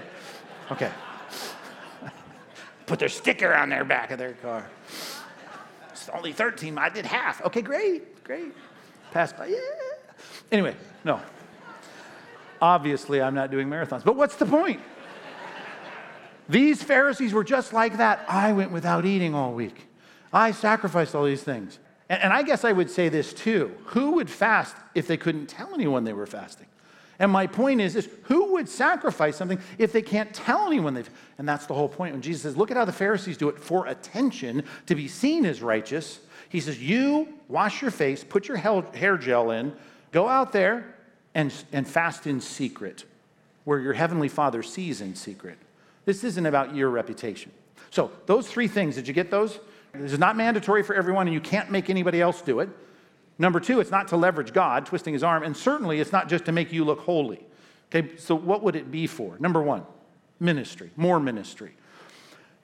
Okay. [LAUGHS] Put their sticker on their back of their car. It's only 13. I did half. Okay, great, great. Pass by. Yeah. Anyway, no. Obviously, I'm not doing marathons. But what's the point? These Pharisees were just like that. I went without eating all week. I sacrificed all these things. And, and, I guess I would say this too. Who would fast if they couldn't tell anyone they were fasting? And my point is, this who would sacrifice something if they can't tell anyone they've and that's the whole point. When Jesus says, look at how the Pharisees do it for attention, to be seen as righteous, he says, you wash your face, put your hair gel in, go out there and, and fast in secret, where your heavenly Father sees in secret. This isn't about your reputation. So, those three things, did you get those? This is not mandatory for everyone, and you can't make anybody else do it. Number two, it's not to leverage God, twisting his arm, and certainly it's not just to make you look holy. Okay, so what would it be for? Number one, ministry, more ministry.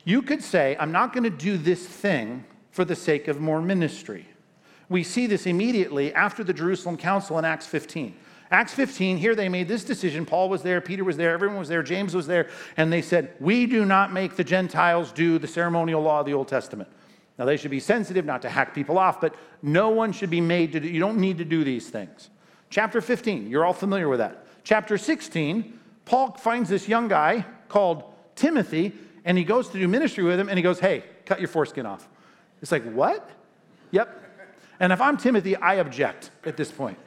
You could say, I'm not going to do this thing for the sake of more ministry. We see this immediately after the Jerusalem Council in Acts 15. Acts 15, here they made this decision. Paul was there, Peter was there, everyone was there, James was there, and they said, We do not make the Gentiles do the ceremonial law of the Old Testament. Now, they should be sensitive not to hack people off, but no one should be made to do, you don't need to do these things. Chapter 15, you're all familiar with that. Chapter 16, Paul finds this young guy called Timothy, and he goes to do ministry with him, and he goes, Hey, cut your foreskin off. It's like, What? Yep. And if I'm Timothy, I object at this point.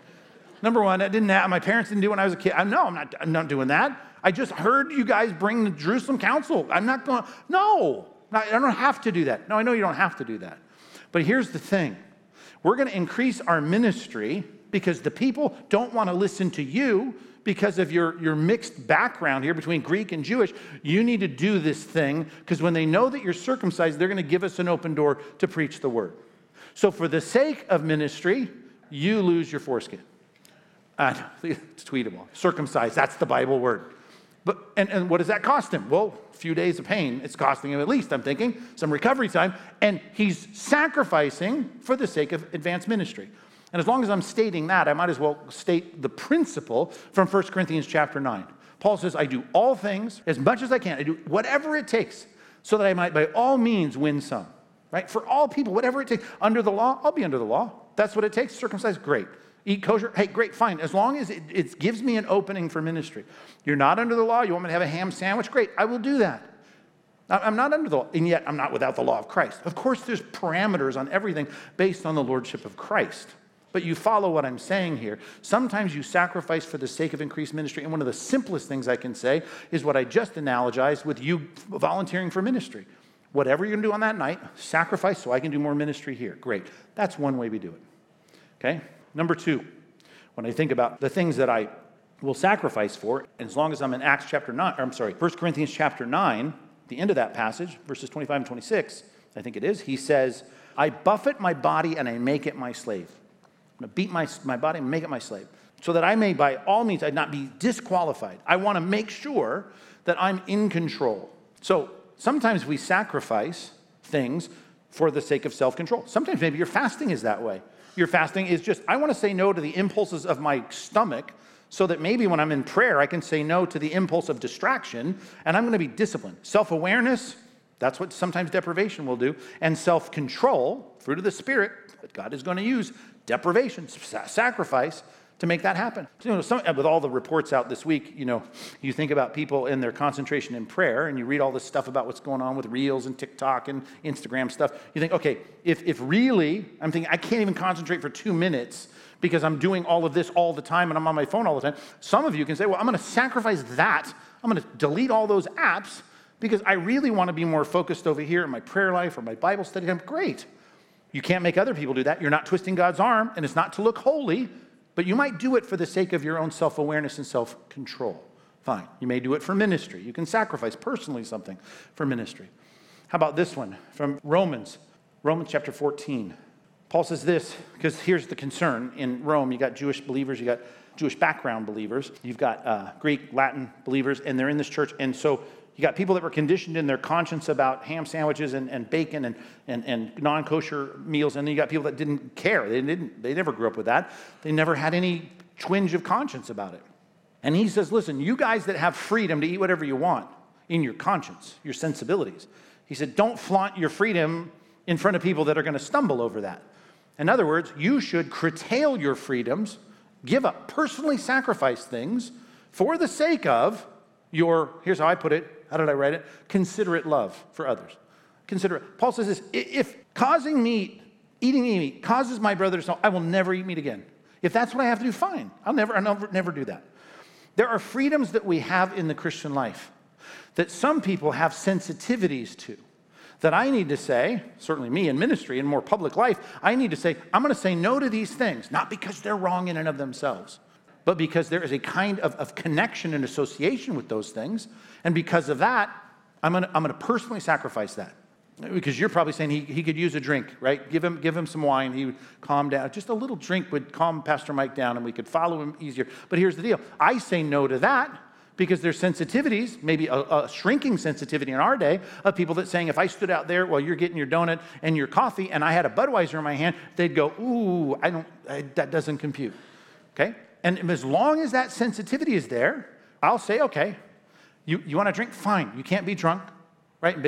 Number one, I didn't have, my parents didn't do it when I was a kid. I, no, I'm not, I'm not doing that. I just heard you guys bring the Jerusalem Council. I'm not going, no, I don't have to do that. No, I know you don't have to do that. But here's the thing we're going to increase our ministry because the people don't want to listen to you because of your, your mixed background here between Greek and Jewish. You need to do this thing because when they know that you're circumcised, they're going to give us an open door to preach the word. So, for the sake of ministry, you lose your foreskin. Uh, it's tweetable. Circumcised, that's the Bible word. But, and, and what does that cost him? Well, a few days of pain. It's costing him at least, I'm thinking, some recovery time. And he's sacrificing for the sake of advanced ministry. And as long as I'm stating that, I might as well state the principle from 1 Corinthians chapter 9. Paul says, I do all things as much as I can. I do whatever it takes so that I might by all means win some. Right? For all people, whatever it takes. Under the law, I'll be under the law. That's what it takes. Circumcised, great. Eat kosher? Hey, great, fine. As long as it, it gives me an opening for ministry. You're not under the law. You want me to have a ham sandwich? Great, I will do that. I'm not under the law, and yet I'm not without the law of Christ. Of course, there's parameters on everything based on the lordship of Christ. But you follow what I'm saying here. Sometimes you sacrifice for the sake of increased ministry. And one of the simplest things I can say is what I just analogized with you volunteering for ministry. Whatever you're going to do on that night, sacrifice so I can do more ministry here. Great. That's one way we do it. Okay? Number two, when I think about the things that I will sacrifice for, as long as I'm in Acts chapter 9, I'm sorry, 1 Corinthians chapter 9, the end of that passage, verses 25 and 26, I think it is, he says, I buffet my body and I make it my slave. I'm going to beat my, my body and make it my slave, so that I may by all means I'd not be disqualified. I want to make sure that I'm in control. So sometimes we sacrifice things for the sake of self control. Sometimes maybe your fasting is that way. Your fasting is just, I want to say no to the impulses of my stomach so that maybe when I'm in prayer, I can say no to the impulse of distraction and I'm going to be disciplined. Self awareness, that's what sometimes deprivation will do. And self control, fruit of the Spirit, that God is going to use, deprivation, sacrifice to make that happen. You know, some, with all the reports out this week, you know, you think about people in their concentration in prayer, and you read all this stuff about what's going on with Reels and TikTok and Instagram stuff. You think, okay, if, if really, I'm thinking, I can't even concentrate for two minutes because I'm doing all of this all the time and I'm on my phone all the time. Some of you can say, well, I'm going to sacrifice that. I'm going to delete all those apps because I really want to be more focused over here in my prayer life or my Bible study I'm Great. You can't make other people do that. You're not twisting God's arm, and it's not to look holy, but you might do it for the sake of your own self awareness and self control. Fine. You may do it for ministry. You can sacrifice personally something for ministry. How about this one from Romans, Romans chapter 14? Paul says this because here's the concern in Rome you got Jewish believers, you got Jewish background believers, you've got uh, Greek, Latin believers, and they're in this church. And so you got people that were conditioned in their conscience about ham sandwiches and, and bacon and, and, and non kosher meals. And then you got people that didn't care. They, didn't, they never grew up with that. They never had any twinge of conscience about it. And he says, listen, you guys that have freedom to eat whatever you want in your conscience, your sensibilities, he said, don't flaunt your freedom in front of people that are going to stumble over that. In other words, you should curtail your freedoms, give up, personally sacrifice things for the sake of your, here's how I put it, how did I write it? Considerate love for others. Considerate. Paul says this if causing meat, eating meat, causes my brother to stumble, I will never eat meat again. If that's what I have to do, fine. I'll never, I'll never, never do that. There are freedoms that we have in the Christian life that some people have sensitivities to. That I need to say, certainly me in ministry and more public life, I need to say, I'm going to say no to these things, not because they're wrong in and of themselves, but because there is a kind of, of connection and association with those things. And because of that, I'm gonna, I'm gonna personally sacrifice that. Because you're probably saying he, he could use a drink, right? Give him, give him some wine, he would calm down. Just a little drink would calm Pastor Mike down and we could follow him easier. But here's the deal I say no to that because there's sensitivities, maybe a, a, shrinking sensitivity in our day, of people that saying, if I stood out there while you're getting your donut and your coffee and I had a Budweiser in my hand, they'd go, ooh, I don't, I, that doesn't compute. Okay? And as long as that sensitivity is there, I'll say, okay, you, you want to drink? Fine. You can't be drunk, right?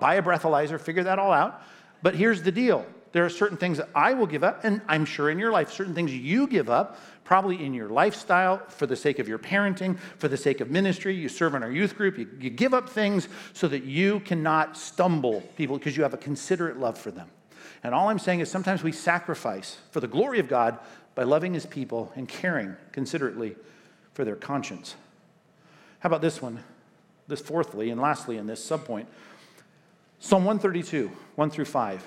Buy a breathalyzer, figure that all out. But here's the deal there are certain things that I will give up, and I'm sure in your life, certain things you give up, probably in your lifestyle, for the sake of your parenting, for the sake of ministry. You serve in our youth group, you, you give up things so that you cannot stumble people because you have a considerate love for them. And all I'm saying is sometimes we sacrifice for the glory of God by loving his people and caring considerately for their conscience. How about this one? This fourthly and lastly in this subpoint Psalm 132, 1 through 5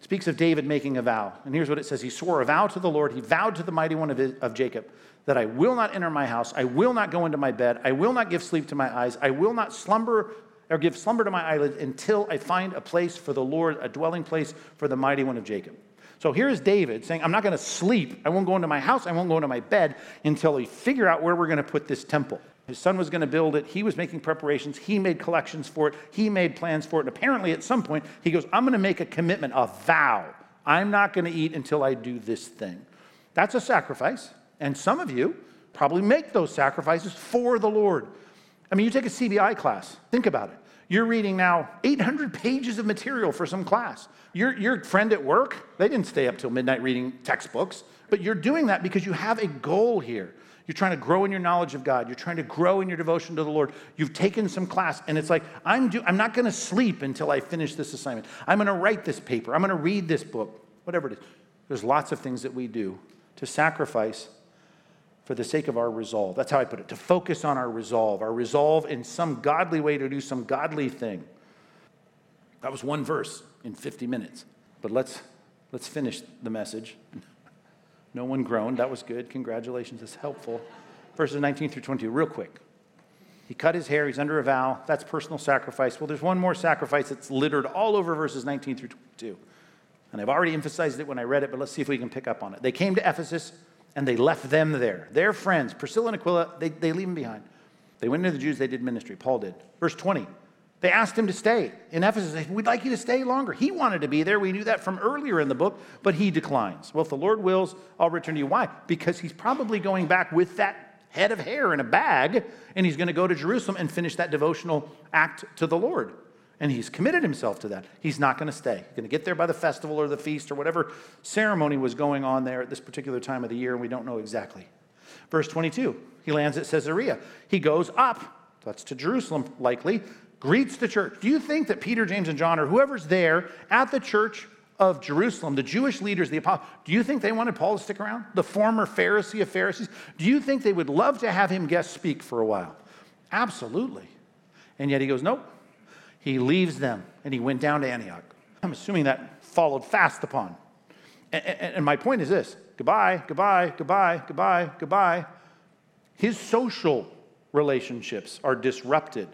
speaks of David making a vow. And here's what it says He swore a vow to the Lord, he vowed to the mighty one of, his, of Jacob that I will not enter my house, I will not go into my bed, I will not give sleep to my eyes, I will not slumber or give slumber to my eyelids until I find a place for the Lord, a dwelling place for the mighty one of Jacob. So here's David saying, I'm not going to sleep. I won't go into my house. I won't go into my bed until we figure out where we're going to put this temple. His son was going to build it. He was making preparations. He made collections for it. He made plans for it. And apparently, at some point, he goes, I'm going to make a commitment, a vow. I'm not going to eat until I do this thing. That's a sacrifice. And some of you probably make those sacrifices for the Lord. I mean, you take a CBI class, think about it. You're reading now 800 pages of material for some class. Your, your friend at work, they didn't stay up till midnight reading textbooks, but you're doing that because you have a goal here. You're trying to grow in your knowledge of God. You're trying to grow in your devotion to the Lord. You've taken some class, and it's like, I'm, do, I'm not going to sleep until I finish this assignment. I'm going to write this paper. I'm going to read this book, whatever it is. There's lots of things that we do to sacrifice for the sake of our resolve. That's how I put it to focus on our resolve, our resolve in some godly way to do some godly thing. That was one verse in 50 minutes. But let's, let's finish the message. No one groaned. That was good. Congratulations. That's helpful. Verses 19 through 22, real quick. He cut his hair. He's under a vow. That's personal sacrifice. Well, there's one more sacrifice that's littered all over verses 19 through 22. And I've already emphasized it when I read it, but let's see if we can pick up on it. They came to Ephesus and they left them there. Their friends, Priscilla and Aquila, they, they leave them behind. They went into the Jews, they did ministry. Paul did. Verse 20, they asked him to stay in Ephesus. Said, We'd like you to stay longer. He wanted to be there. We knew that from earlier in the book, but he declines. Well, if the Lord wills, I'll return to you. Why? Because he's probably going back with that head of hair in a bag, and he's going to go to Jerusalem and finish that devotional act to the Lord. And he's committed himself to that. He's not going to stay. He's going to get there by the festival or the feast or whatever ceremony was going on there at this particular time of the year, and we don't know exactly. Verse 22, he lands at Caesarea. He goes up, that's to Jerusalem likely, greets the church. Do you think that Peter, James, and John, or whoever's there at the church of Jerusalem, the Jewish leaders, the apostles, do you think they wanted Paul to stick around? The former Pharisee of Pharisees? Do you think they would love to have him guest speak for a while? Absolutely. And yet he goes, nope. He leaves them and he went down to Antioch. I'm assuming that followed fast upon. And, and, and my point is this goodbye, goodbye, goodbye, goodbye, goodbye. His social relationships are disrupted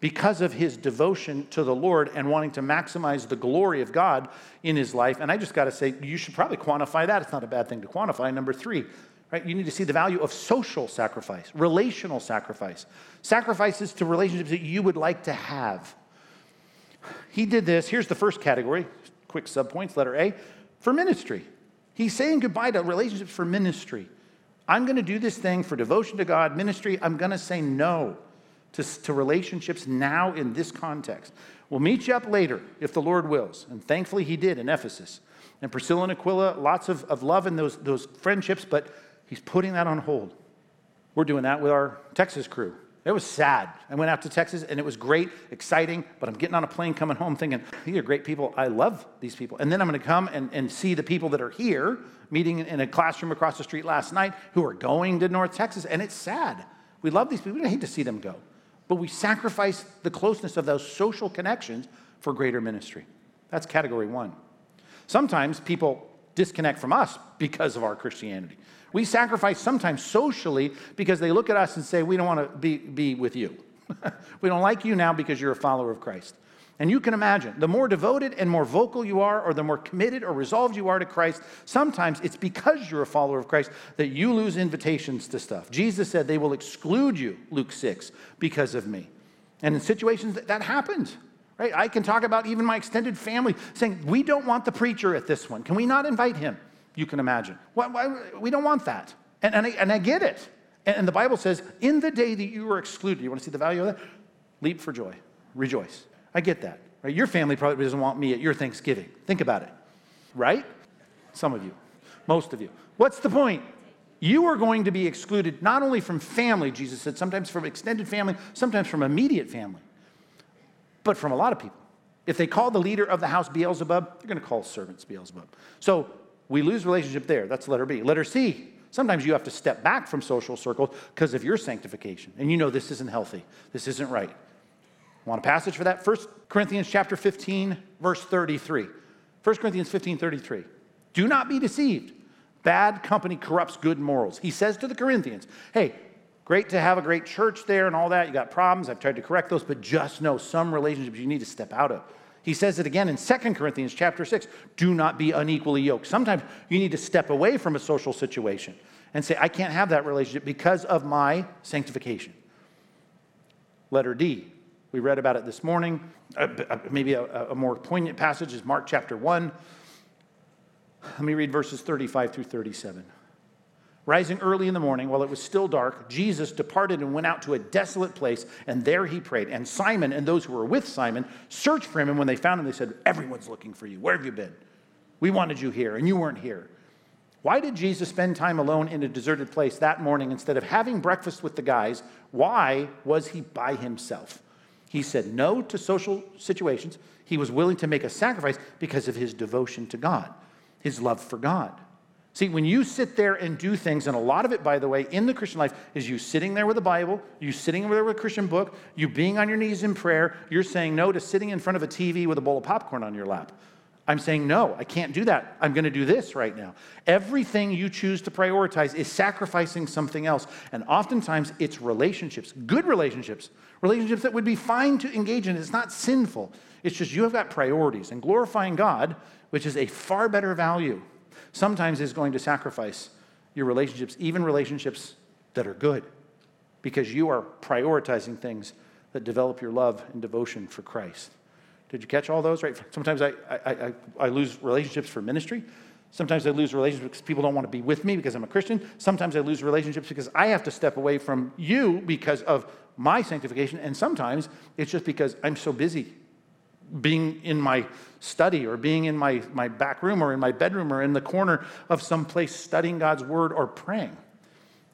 because of his devotion to the Lord and wanting to maximize the glory of God in his life. And I just got to say, you should probably quantify that. It's not a bad thing to quantify. Number three, right? You need to see the value of social sacrifice, relational sacrifice, sacrifices to relationships that you would like to have. He did this. Here's the first category, quick subpoints, letter A, for ministry. He's saying goodbye to relationships for ministry. I'm going to do this thing for devotion to God, ministry. I'm going to say no to, to relationships now in this context. We'll meet you up later if the Lord wills. And thankfully, he did in Ephesus. And Priscilla and Aquila, lots of, of love in those, those friendships, but he's putting that on hold. We're doing that with our Texas crew. It was sad. I went out to Texas and it was great, exciting, but I'm getting on a plane coming home thinking, these are great people. I love these people. And then I'm going to come and, and see the people that are here, meeting in a classroom across the street last night, who are going to North Texas. And it's sad. We love these people. We hate to see them go. But we sacrifice the closeness of those social connections for greater ministry. That's category one. Sometimes people disconnect from us because of our Christianity. We sacrifice sometimes socially because they look at us and say, We don't want to be, be with you. [LAUGHS] we don't like you now because you're a follower of Christ. And you can imagine, the more devoted and more vocal you are, or the more committed or resolved you are to Christ, sometimes it's because you're a follower of Christ that you lose invitations to stuff. Jesus said they will exclude you, Luke 6, because of me. And in situations that, that happens, right? I can talk about even my extended family saying, We don't want the preacher at this one. Can we not invite him? You can imagine. Why, why, we don't want that. And, and, I, and I get it. And, and the Bible says, In the day that you were excluded, you want to see the value of that? Leap for joy, rejoice. I get that. Right? Your family probably doesn't want me at your Thanksgiving. Think about it. Right? Some of you, most of you. What's the point? You are going to be excluded not only from family, Jesus said, sometimes from extended family, sometimes from immediate family, but from a lot of people. If they call the leader of the house Beelzebub, they're going to call servants Beelzebub. So we lose relationship there. That's letter B. Letter C, sometimes you have to step back from social circles because of your sanctification. And you know this isn't healthy. This isn't right. Want a passage for that? 1 Corinthians chapter 15, verse 33. 1 Corinthians 15, 33. Do not be deceived. Bad company corrupts good morals. He says to the Corinthians, hey, great to have a great church there and all that. You got problems. I've tried to correct those, but just know some relationships you need to step out of. He says it again in 2 Corinthians chapter 6. Do not be unequally yoked. Sometimes you need to step away from a social situation and say, I can't have that relationship because of my sanctification. Letter D, we read about it this morning. Uh, uh, maybe a, a more poignant passage is Mark chapter 1. Let me read verses 35 through 37. Rising early in the morning, while it was still dark, Jesus departed and went out to a desolate place, and there he prayed. And Simon and those who were with Simon searched for him, and when they found him, they said, Everyone's looking for you. Where have you been? We wanted you here, and you weren't here. Why did Jesus spend time alone in a deserted place that morning instead of having breakfast with the guys? Why was he by himself? He said no to social situations. He was willing to make a sacrifice because of his devotion to God, his love for God. See, when you sit there and do things, and a lot of it, by the way, in the Christian life is you sitting there with a Bible, you sitting there with a Christian book, you being on your knees in prayer, you're saying no to sitting in front of a TV with a bowl of popcorn on your lap. I'm saying, no, I can't do that. I'm going to do this right now. Everything you choose to prioritize is sacrificing something else. And oftentimes it's relationships, good relationships, relationships that would be fine to engage in. It's not sinful. It's just you have got priorities. And glorifying God, which is a far better value, sometimes is going to sacrifice your relationships, even relationships that are good, because you are prioritizing things that develop your love and devotion for Christ. Did you catch all those? Right? Sometimes I, I, I, I lose relationships for ministry. Sometimes I lose relationships because people don't want to be with me because I'm a Christian. Sometimes I lose relationships because I have to step away from you because of my sanctification. And sometimes it's just because I'm so busy being in my study or being in my, my back room or in my bedroom or in the corner of some place studying God's word or praying.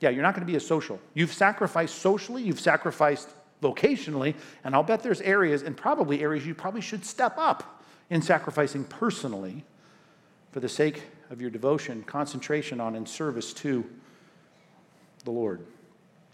Yeah, you're not going to be a social. You've sacrificed socially, you've sacrificed vocationally, and I'll bet there's areas, and probably areas you probably should step up in sacrificing personally for the sake of your devotion, concentration on, and service to the Lord.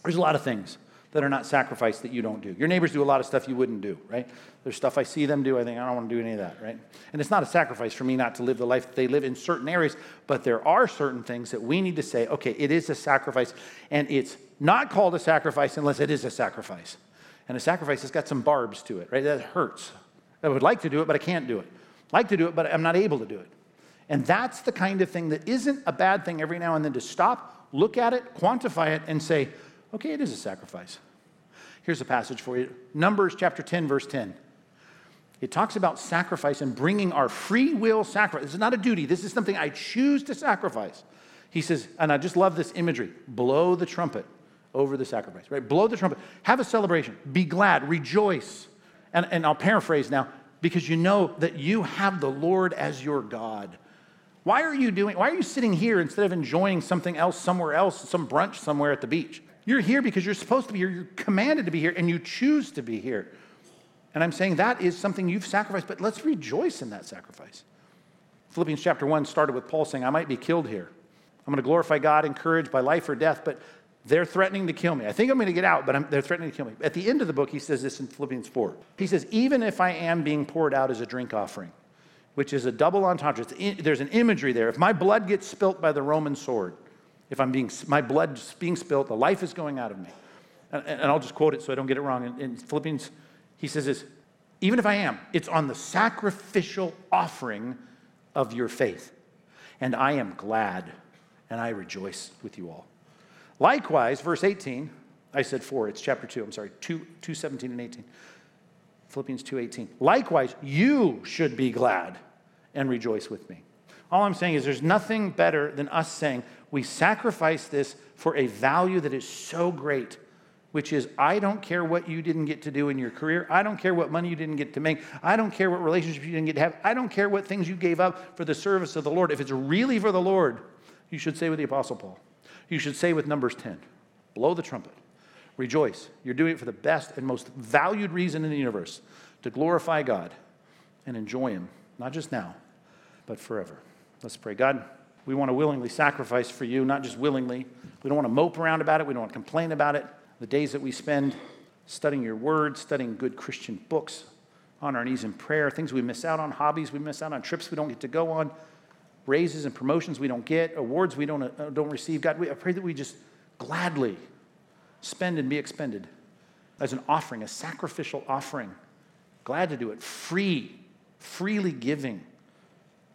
There's a lot of things that are not sacrifice that you don't do. Your neighbors do a lot of stuff you wouldn't do, right? There's stuff I see them do, I think, I don't want to do any of that, right? And it's not a sacrifice for me not to live the life that they live in certain areas, but there are certain things that we need to say, okay, it is a sacrifice, and it's not called a sacrifice unless it is a sacrifice. And a sacrifice has got some barbs to it, right? That hurts. I would like to do it, but I can't do it. Like to do it, but I'm not able to do it. And that's the kind of thing that isn't a bad thing every now and then to stop, look at it, quantify it, and say, okay, it is a sacrifice. Here's a passage for you Numbers chapter 10, verse 10. It talks about sacrifice and bringing our free will sacrifice. This is not a duty, this is something I choose to sacrifice. He says, and I just love this imagery blow the trumpet over the sacrifice, right? Blow the trumpet. Have a celebration. Be glad. Rejoice. And, and I'll paraphrase now because you know that you have the Lord as your God. Why are you doing, why are you sitting here instead of enjoying something else somewhere else, some brunch somewhere at the beach? You're here because you're supposed to be here, you're commanded to be here, and you choose to be here. And I'm saying that is something you've sacrificed, but let's rejoice in that sacrifice. Philippians chapter 1 started with Paul saying, I might be killed here. I'm going to glorify God, encouraged by life or death, but they're threatening to kill me. I think I'm going to get out, but I'm, they're threatening to kill me. At the end of the book, he says this in Philippians 4. He says, Even if I am being poured out as a drink offering, which is a double entendre, in, there's an imagery there. If my blood gets spilt by the Roman sword, if I'm being, my blood's being spilt, the life is going out of me. And, and I'll just quote it so I don't get it wrong. In, in Philippians, he says this even if I am, it's on the sacrificial offering of your faith. And I am glad and I rejoice with you all. Likewise, verse 18, I said 4, it's chapter 2, I'm sorry, 2, 2 17 and 18. Philippians 2 18. Likewise, you should be glad and rejoice with me. All I'm saying is there's nothing better than us saying we sacrifice this for a value that is so great, which is I don't care what you didn't get to do in your career. I don't care what money you didn't get to make. I don't care what relationships you didn't get to have. I don't care what things you gave up for the service of the Lord. If it's really for the Lord, you should say with the Apostle Paul, you should say with Numbers 10, blow the trumpet, rejoice. You're doing it for the best and most valued reason in the universe to glorify God and enjoy Him, not just now, but forever. Let's pray. God, we want to willingly sacrifice for you, not just willingly. We don't want to mope around about it. We don't want to complain about it. The days that we spend studying your word, studying good Christian books, on our knees in prayer, things we miss out on, hobbies we miss out on, trips we don't get to go on, raises and promotions we don't get, awards we don't, uh, don't receive. God, we, I pray that we just gladly spend and be expended as an offering, a sacrificial offering. Glad to do it, free, freely giving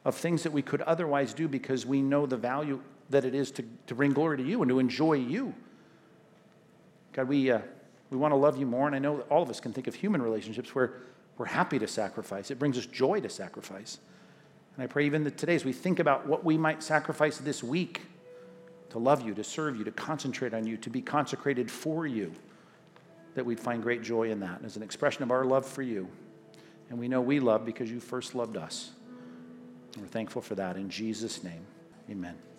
of things that we could otherwise do because we know the value that it is to, to bring glory to you and to enjoy you. God, we, uh, we want to love you more, and I know that all of us can think of human relationships where we're happy to sacrifice. It brings us joy to sacrifice. And I pray even that today, as we think about what we might sacrifice this week to love you, to serve you, to concentrate on you, to be consecrated for you, that we'd find great joy in that as an expression of our love for you. And we know we love because you first loved us. And We're thankful for that in Jesus' name. Amen.